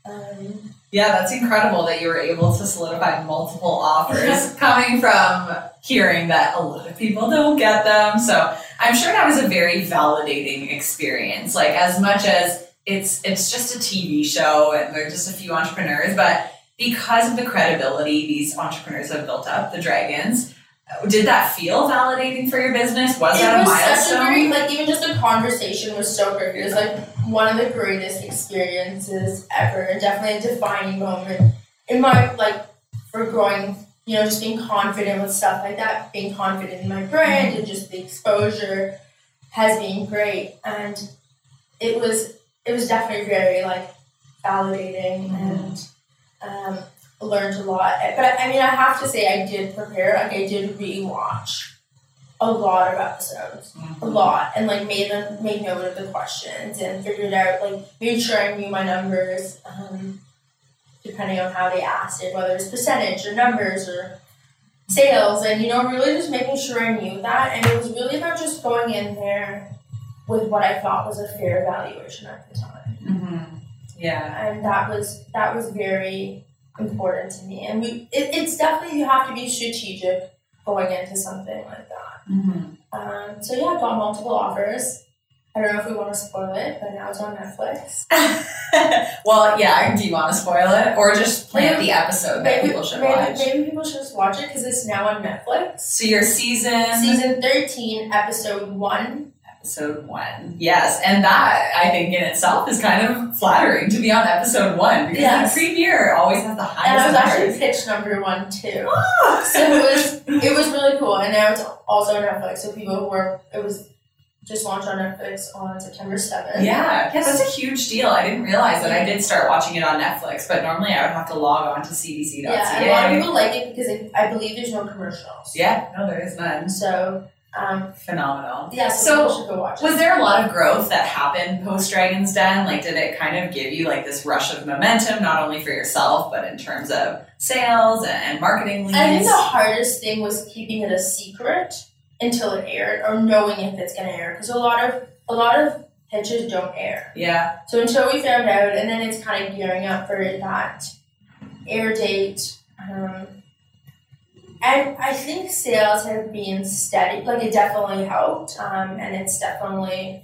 Um, Yeah, that's incredible that you were able to solidify multiple offers coming from hearing that a lot of people don't get them. So I'm sure that was a very validating experience. Like as much as it's it's just a TV show and they're just a few entrepreneurs, but because of the credibility these entrepreneurs have built up, the dragons, did that feel validating for your business? Was it that a was such a milestone? very like even just the conversation was so great. It was like one of the greatest experiences ever, and definitely a defining moment in my like for growing. You know, just being confident with stuff like that, being confident in my brand, and just the exposure has been great. And it was it was definitely very like validating and um, learned a lot. But I, I mean, I have to say, I did prepare. Like, I did rewatch a lot of episodes, a lot, and like made them made note of the questions and figured out like made sure I knew my numbers, um, depending on how they asked it, whether it's percentage or numbers or sales, and you know, really just making sure I knew that. And it was really about just going in there with what I thought was a fair valuation at the time hmm Yeah. and that was that was very important to me. And we, it, it's definitely you have to be strategic going into something like that. hmm Um, so yeah, I got multiple offers. I don't know if we want to spoil it, but now it's on Netflix. well, yeah. Do you want to spoil it, or just plant the episode that people should maybe, watch? maybe people should just watch it because it's now on Netflix. So your season, Season thirteen, episode one. Episode one, yes, and that I think in itself is kind of flattering to be on episode one because Yes. the premiere always has the highest. And I was actually pitch number one too. Ah! so it was it was really cool and now it's also on Netflix so people who were it was just launched on Netflix on September 7th. Yeah, yeah, that's a huge deal. I didn't realize that. I did start watching it on Netflix, but normally I would have to log on to cbc.ca. Yeah, a lot of people like it because it, I believe there's no commercials. Yeah, no, there is none. So, um, Phenomenal. yeah, so, So, people should go watch it. Was there a lot of growth that happened post Dragon's Den? Like, did it kind of give you like this rush of momentum, not only for yourself, but in terms of sales and, and marketing leads? I think the hardest thing was keeping it a secret until it aired, or knowing if it's going to air, because a lot of a lot of pitches don't air. yeah, So until we found out, and then it's kind of gearing up for that air date. Um, and I think sales have been steady. Like it definitely helped, um, and it's definitely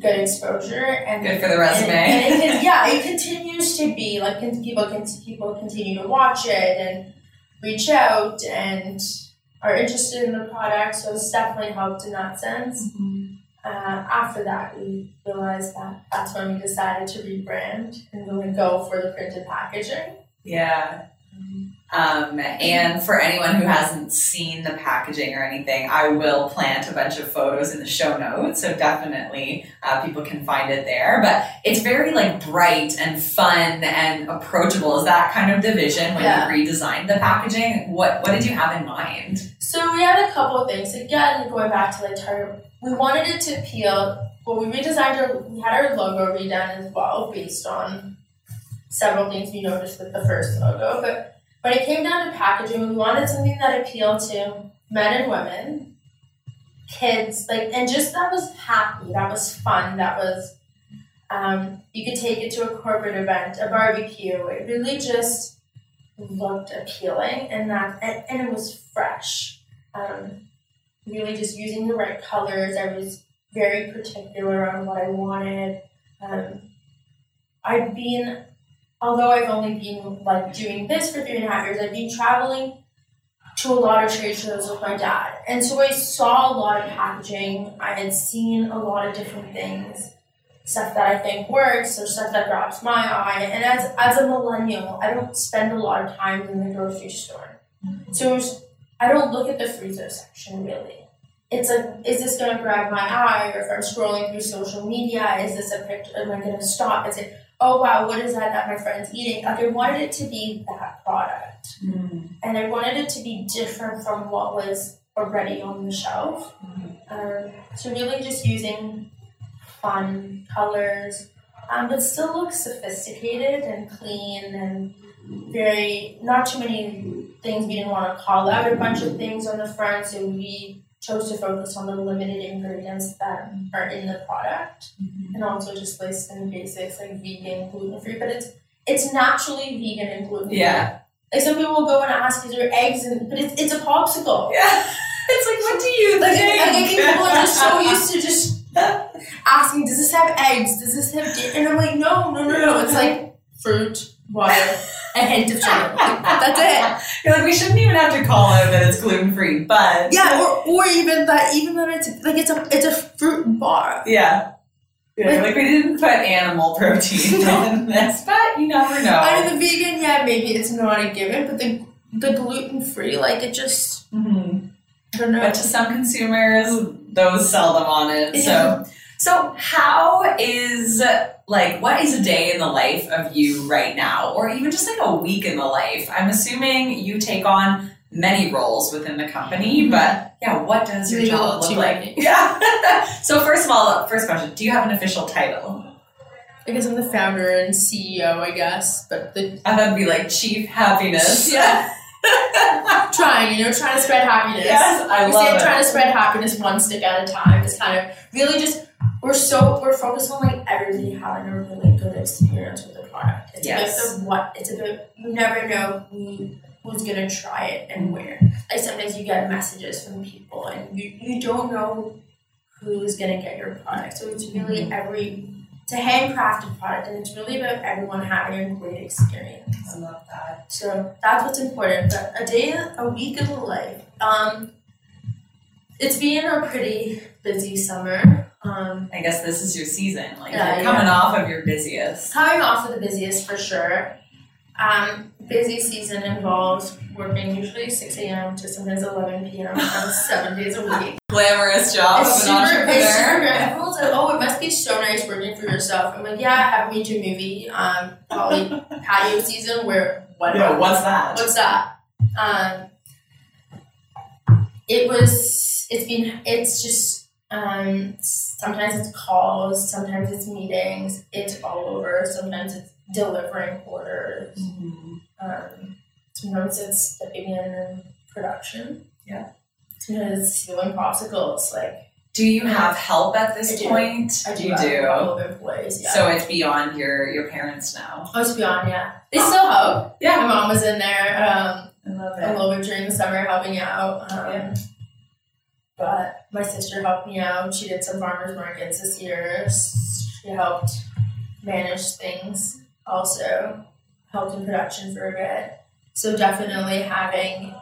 good exposure and good for the resume. and, and it can, yeah, it continues to be like people can people continue to watch it and reach out and are interested in the product. So it's definitely helped in that sense. Uh, after that, we realized that that's when we decided to rebrand and really go for the printed packaging. Yeah. Um, and for anyone who hasn't seen the packaging or anything, I will plant a bunch of photos in the show notes, so definitely uh, people can find it there. But it's very like bright and fun and approachable. Is that kind of the vision when Yeah. you redesigned the packaging? What What did you have in mind? So we had a couple of things. Again, going back to like target, we wanted it to appeal. Well, we redesigned our, we had our logo redone as well, based on several things we noticed with the first logo. But when it came down to packaging, we wanted something that appealed to men and women, kids, like, and just that was happy, that was fun, that was. Um, you could take it to a corporate event, a barbecue. It really just looked appealing, and that and, and it was fresh um, really just using the right colors. I was very particular on what I wanted. Um, I've been, although I've only been like doing this for three and a half years, I've been traveling to a lot of trade shows with my dad, and so I saw a lot of packaging. I had seen a lot of different things, stuff that I think works or stuff that grabs my eye. And as as a millennial, I don't spend a lot of time in the grocery store, so it was I don't look at the freezer section really. It's a, is this gonna grab my eye? Or if I'm scrolling through social media, is this a picture? Am I gonna stop and say, oh wow, what is that that my friend's eating? Like I wanted it to be that product, and I wanted it to be different from what was already on the shelf. Um, so really, just using fun colors, um, but still looks sophisticated and clean and very not too many things we didn't want to call out a bunch of things on the front so we chose to focus on the limited ingredients that are in the product mm-hmm. and also just list in basics like vegan gluten free but it's it's naturally vegan and gluten free Yeah, like some people will go and ask is there eggs and but it's, it's a popsicle yeah. It's like, what do you like, think? I think people are just so used to just asking, does this have eggs? Does this have dairy? And I'm like, no, no, no, no. It's like fruit, water, a hint of sugar. That's it. You're like, we shouldn't even have to call out that it's gluten free, but Yeah, or, or even that, even that it's like it's a it's a fruit bar. Yeah. Yeah, like we didn't put animal protein in this, but you never know. I mean, the vegan, yeah, maybe it's not a given, but the the gluten free, like it just, Mhm. I don't know. But to some consumers, those seldom on it. So, so how is like what is a day in the life of you right now, or even just like a week in the life? I'm assuming you take on many roles within the company, mm-hmm. but yeah, what does your job look like? Yeah. so first of all, first question: Do you have an official title? I guess I'm the founder and CEO, I guess, but the I thought it'd be like Chief Happiness. Yeah. trying, you know, trying to spread happiness. Yes, I we love say it. trying to spread happiness one stick at a time is kind of really just we're so we're focused on like everybody having a really good experience with the product. It's Yes. about the what it's about you never know who who's gonna try it and where. Like sometimes you get messages from people and you, you don't know who's gonna get your product. So it's really Mm-hmm. every it's a handcrafted product and it's really about everyone having a great experience. I love that. So that's what's important. But a day, a week of the life. Um, it's been a pretty busy summer. Um, I guess this is your season. Like Yeah, you're coming off of your busiest. coming off of the busiest for sure. Um, busy season involves working usually 6 a.m. to sometimes 11 p.m. on seven days a week. Glamorous job It's super, it's super Everyone's like, oh, it must be so nice working for yourself. I'm like, yeah, I have me too movie, um, probably patio season where what Yeah, what's that? What's that? Um, it was. It's been. It's just. Um, sometimes it's calls. Sometimes it's meetings. It's all over. Sometimes it's delivering orders. Mhm. Um, sometimes it's stepping in production. Yeah. Sometimes it's doing popsicles. Like Do you have help at this I do. point? I do. You do. employees. Yeah. So it's beyond your your parents now. oh, it's beyond. Yeah. They still help. Yeah. My mom was in there. Um, I love it. a little bit during the summer helping out. Um, Yeah. But my sister helped me out. She did some farmers markets this year. She helped manage things. Also helped in production for a bit. So definitely having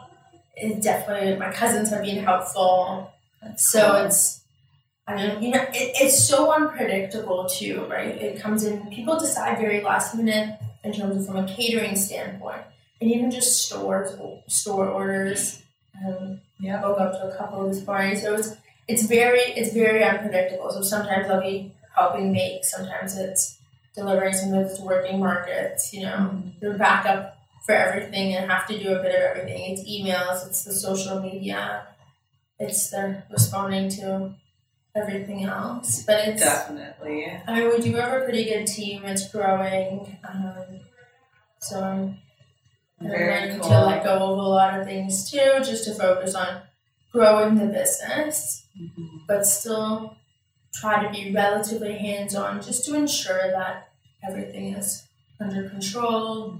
it definitely my cousins have been helpful. So it's I mean, you know, it, it's so unpredictable too, right? It comes in people decide very last minute in terms of from a catering standpoint and even just stores store orders. Um, Yeah. woke up to a couple this morning, so it's it's very it's very unpredictable. So sometimes I'll be helping make, sometimes it's delivering, sometimes it's working markets. You know, you're backup for everything and have to do a bit of everything. It's emails, it's the social media, it's the responding to everything else. But it's Definitely. I mean, we do have a pretty good team. It's growing. Um, so I'm Very learning cool. to let go of a lot of things too, just to focus on growing the business, Mhm. but still try to be relatively hands on just to ensure that everything is under control.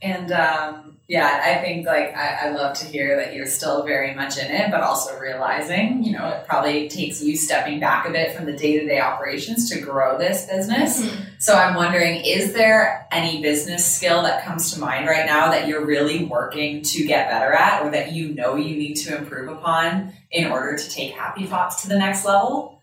And um, yeah, I think like I, I love to hear that you're still very much in it, but also realizing, you know, it probably takes you stepping back a bit from the day to day operations to grow this business. So I'm wondering, is there any business skill that comes to mind right now that you're really working to get better at or that you know you need to improve upon in order to take Happy Pops to the next level?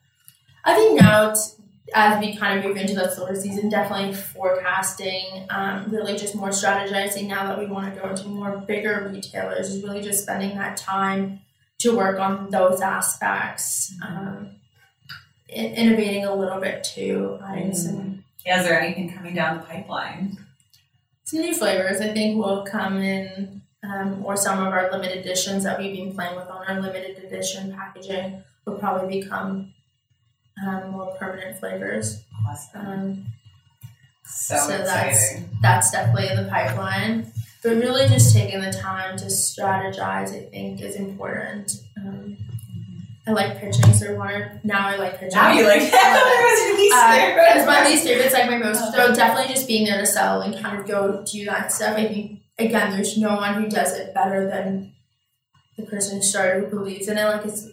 I think now it's as we kind of move into the slower season, definitely forecasting, um, really just more strategizing now that we want to go into more bigger retailers, is really just spending that time to work on those aspects. Um, in- innovating a little bit too, adding some Yeah, is there anything coming down the pipeline? some new flavors I think will come in, um, or some of our limited editions that we've been playing with on our limited edition packaging will probably become um, more permanent flavors. Awesome. Um, So, so that's that's definitely in the pipeline. But really, just taking the time to strategize, I think, is important. Um, I like pitching, so more now I like pitching. Now you like that was your least Uh, it's my least favorite. It's like my most. So definitely just being there to sell and kind of go do that stuff. I think again, there's no one who does it better than the person who started who believes in it. Like it's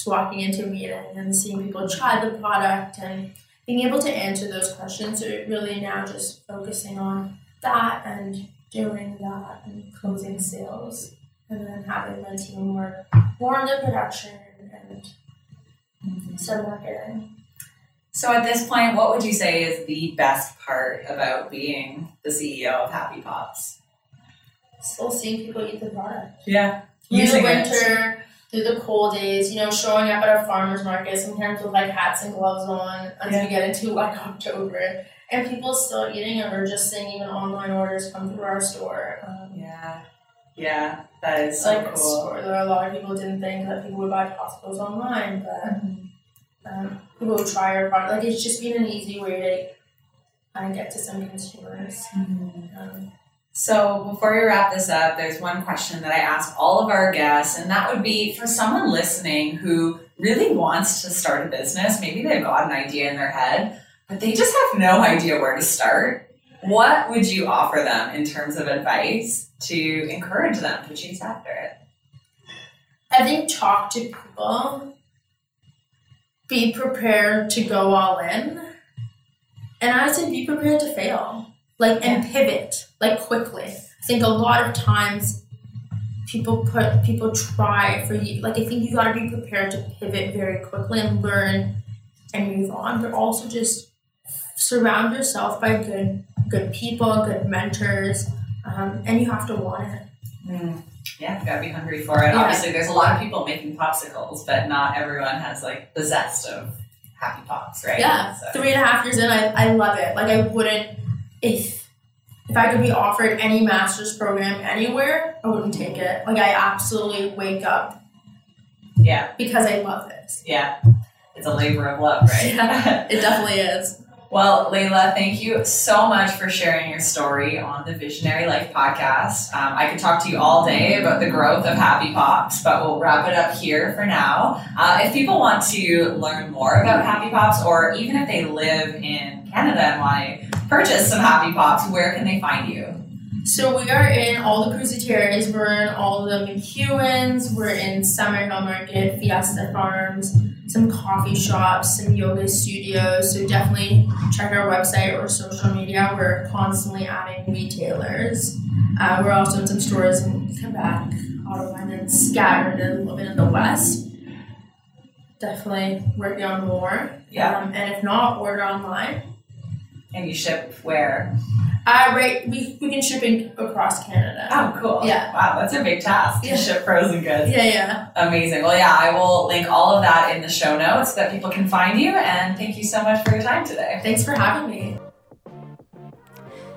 just walking into a meeting and seeing people try the product and being able to answer those questions. So really now just focusing on that and doing that and closing sales and then having my team work more on the production and some marketing. So at this point, what would you say is the best part about being the CEO of Happy Pops? Still seeing people eat the product. Yeah. Through the Using it. Through the cold days, you know, showing up at our farmers market sometimes with like hats and gloves on as Yeah. we get into like October. And people still eating it. We're just seeing even online orders come through our store. Um, Yeah. Yeah. That is so like cool. store, there are a lot of people didn't think that people would buy popsicles online, but um, people would try our product. Like it's just been an easy way to kind of get to some consumers. Um, So before we wrap this up, there's one question that I ask all of our guests, and that would be for someone listening who really wants to start a business. Maybe they've got an idea in their head, but they just have no idea where to start. What would you offer them in terms of advice to encourage them to chase after it? I think talk to people, be prepared to go all in, and I would say be prepared to fail, like and pivot like quickly. I think a lot of times people put people try for you. Like I think you got to be prepared to pivot very quickly and learn and move on, but also just surround yourself by good good people, good mentors, um, and you have to want it. Mm. Yeah, you gotta be hungry for it. Yeah. Obviously, there's a lot of people making popsicles, but not everyone has like the zest of happy pops, right? Yeah, So- three and a half years in, I, I love it. Like I wouldn't if if I could be offered any master's program anywhere, I wouldn't take it. Like I absolutely wake up yeah, because I love this. yeah. It's a labor of love, right? Yeah, it definitely is. Well, Layla, thank you so much for sharing your story on the Visionary Life podcast. Um, I could talk to you all day about the growth of Happy Pops, but we'll wrap it up here for now. Uh, if people want to learn more about Happy Pops, or even if they live in Canada and want to purchase some Happy Pops, where can they find you? So we are in all the Pusateri's. We're in all the McEwans. We're in Summerhill Market, Fiesta Farms, some coffee shops, some yoga studios. So definitely check our website or social media. We're constantly adding retailers. Uh, we're also in some stores in Quebec, Ottawa, and then scattered a little bit in the west. Definitely working on more. Yeah. Um, and if not, order online. And you ship where? Uh, right, we, we can ship in across Canada. Oh, cool. Yeah. Wow, that's a big task Yeah. to ship frozen goods. Yeah, yeah. Amazing. Well, yeah, I will link all of that in the show notes so that people can find you. And thank you so much for your time today. Thanks for having me.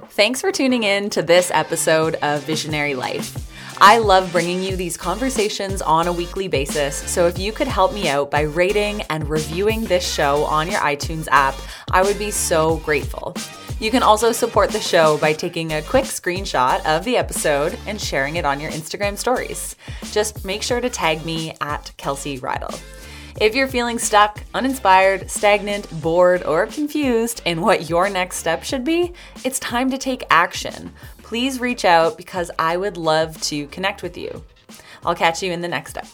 Thanks for tuning in to this episode of Visionary Life. I love bringing you these conversations on a weekly basis, so if you could help me out by rating and reviewing this show on your iTunes app, I would be so grateful. You can also support the show by taking a quick screenshot of the episode and sharing it on your Instagram stories. Just make sure to tag me at Kelsey Reidl. If you're feeling stuck, uninspired, stagnant, bored, or confused in what your next step should be, it's time to take action. Please reach out because I would love to connect with you. I'll catch you in the next step.